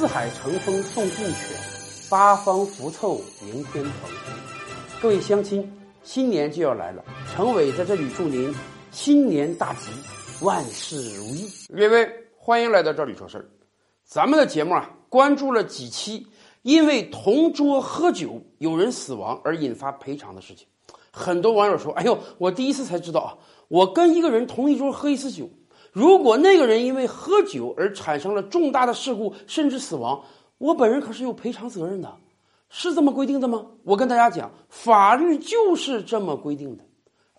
四海乘风送贡犬，八方福凑迎天蓬。各位乡亲，新年就要来了，陈伟在这里祝您新年大吉，万事如意。各位，欢迎来到这里说事儿。咱们的节目啊，关注了几期因为同桌喝酒有人死亡而引发赔偿的事情。很多网友说：“哎呦，我第一次才知道啊，我跟一个人同一桌喝一次酒。”如果那个人因为喝酒而产生了重大的事故，甚至死亡，我本人可是有赔偿责任的，是这么规定的吗？我跟大家讲，法律就是这么规定的，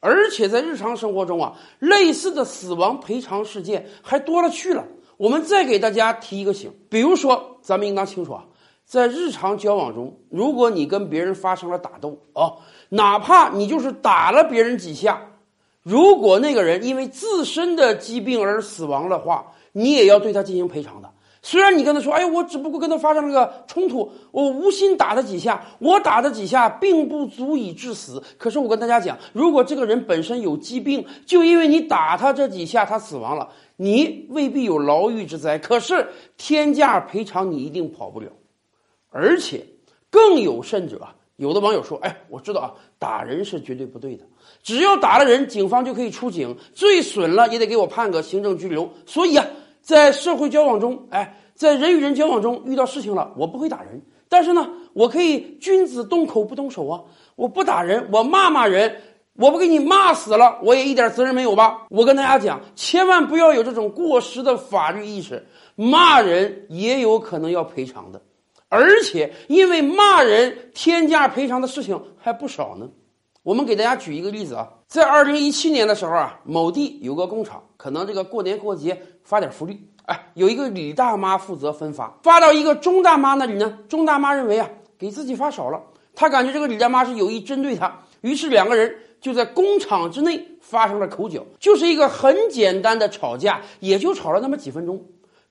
而且在日常生活中啊，类似的死亡赔偿事件还多了去了。我们再给大家提一个醒，比如说，咱们应当清楚啊，在日常交往中，如果你跟别人发生了打斗啊，哪怕你就是打了别人几下。如果那个人因为自身的疾病而死亡的话，你也要对他进行赔偿的。虽然你跟他说：“哎，我只不过跟他发生了个冲突，我无心打他几下，我打他几下并不足以致死。”可是我跟大家讲，如果这个人本身有疾病，就因为你打他这几下他死亡了，你未必有牢狱之灾，可是天价赔偿你一定跑不了。而且更有甚者。有的网友说：“哎，我知道啊，打人是绝对不对的。只要打了人，警方就可以出警，最损了也得给我判个行政拘留。所以啊，在社会交往中，哎，在人与人交往中遇到事情了，我不会打人，但是呢，我可以君子动口不动手啊。我不打人，我骂骂人，我不给你骂死了，我也一点责任没有吧？我跟大家讲，千万不要有这种过时的法律意识，骂人也有可能要赔偿的。”而且，因为骂人天价赔偿的事情还不少呢。我们给大家举一个例子啊，在二零一七年的时候啊，某地有个工厂，可能这个过年过节发点福利，哎，有一个李大妈负责分发，发到一个钟大妈那里呢。钟大妈认为啊，给自己发少了，她感觉这个李大妈是有意针对她，于是两个人就在工厂之内发生了口角，就是一个很简单的吵架，也就吵了那么几分钟。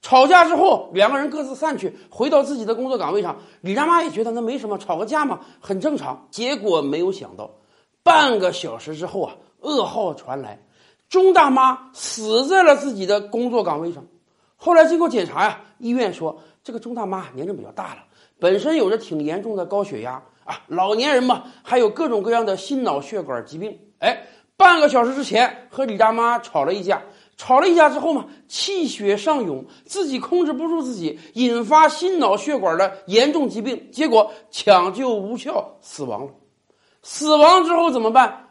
吵架之后，两个人各自散去，回到自己的工作岗位上。李大妈也觉得那没什么，吵个架嘛，很正常。结果没有想到，半个小时之后啊，噩耗传来，钟大妈死在了自己的工作岗位上。后来经过检查呀，医院说这个钟大妈年龄比较大了，本身有着挺严重的高血压啊，老年人嘛，还有各种各样的心脑血管疾病。哎，半个小时之前和李大妈吵了一架。吵了一架之后嘛，气血上涌，自己控制不住自己，引发心脑血管的严重疾病，结果抢救无效死亡了。死亡之后怎么办？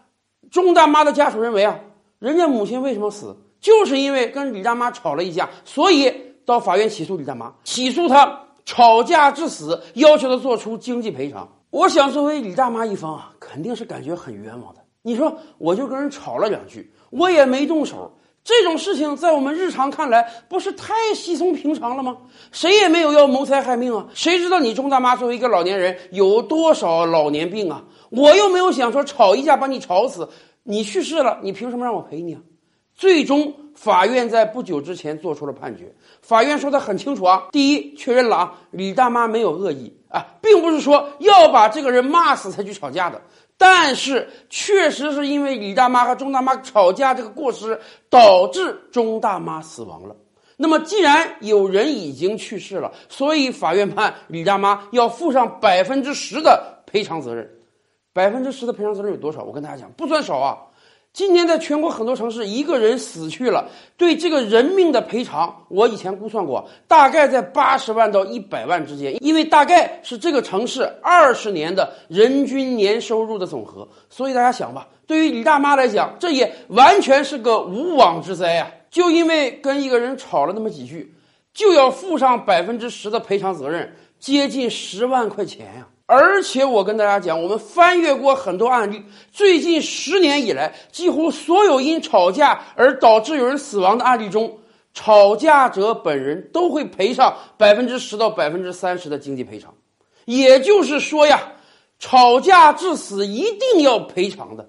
钟大妈的家属认为啊，人家母亲为什么死，就是因为跟李大妈吵了一架，所以到法院起诉李大妈，起诉她吵架致死，要求她做出经济赔偿。我想作为李大妈一方啊，肯定是感觉很冤枉的。你说我就跟人吵了两句，我也没动手。这种事情在我们日常看来，不是太稀松平常了吗？谁也没有要谋财害命啊！谁知道你钟大妈作为一个老年人有多少老年病啊？我又没有想说吵一架把你吵死，你去世了，你凭什么让我赔你啊？最终，法院在不久之前做出了判决。法院说的很清楚啊，第一，确认了啊，李大妈没有恶意啊，并不是说要把这个人骂死才去吵架的。但是，确实是因为李大妈和钟大妈吵架这个过失，导致钟大妈死亡了。那么，既然有人已经去世了，所以法院判李大妈要负上百分之十的赔偿责任。百分之十的赔偿责任有多少？我跟大家讲，不算少啊。今年在全国很多城市，一个人死去了，对这个人命的赔偿，我以前估算过，大概在八十万到一百万之间，因为大概是这个城市二十年的人均年收入的总和。所以大家想吧，对于李大妈来讲，这也完全是个无妄之灾啊！就因为跟一个人吵了那么几句，就要负上百分之十的赔偿责任，接近十万块钱呀！而且我跟大家讲，我们翻阅过很多案例，最近十年以来，几乎所有因吵架而导致有人死亡的案例中，吵架者本人都会赔上百分之十到百分之三十的经济赔偿。也就是说呀，吵架致死一定要赔偿的。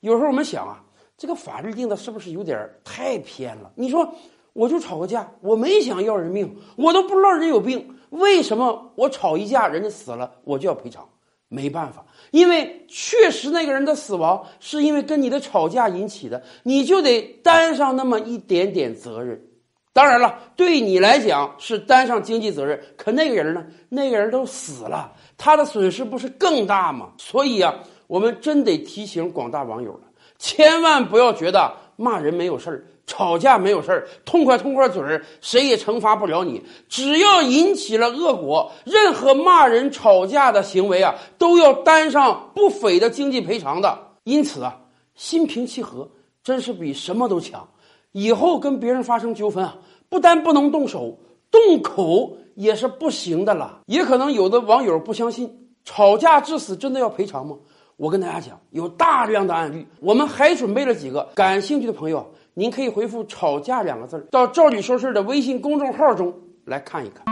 有时候我们想啊，这个法律定的是不是有点太偏了？你说，我就吵个架，我没想要人命，我都不知道人有病。为什么我吵一架，人家死了，我就要赔偿？没办法，因为确实那个人的死亡是因为跟你的吵架引起的，你就得担上那么一点点责任。当然了，对你来讲是担上经济责任，可那个人呢？那个人都死了，他的损失不是更大吗？所以啊，我们真得提醒广大网友了，千万不要觉得骂人没有事儿，吵架没有事儿，痛快痛快嘴儿，谁也惩罚不了你。只要引起了恶果，任何骂人、吵架的行为啊，都要担上不菲的经济赔偿的。因此啊，心平气和真是比什么都强。以后跟别人发生纠纷啊，不但不能动手，动口也是不行的了。也可能有的网友不相信，吵架致死真的要赔偿吗？我跟大家讲，有大量的案例，我们还准备了几个。感兴趣的朋友，您可以回复“吵架”两个字儿到“赵理说事儿的微信公众号中来看一看。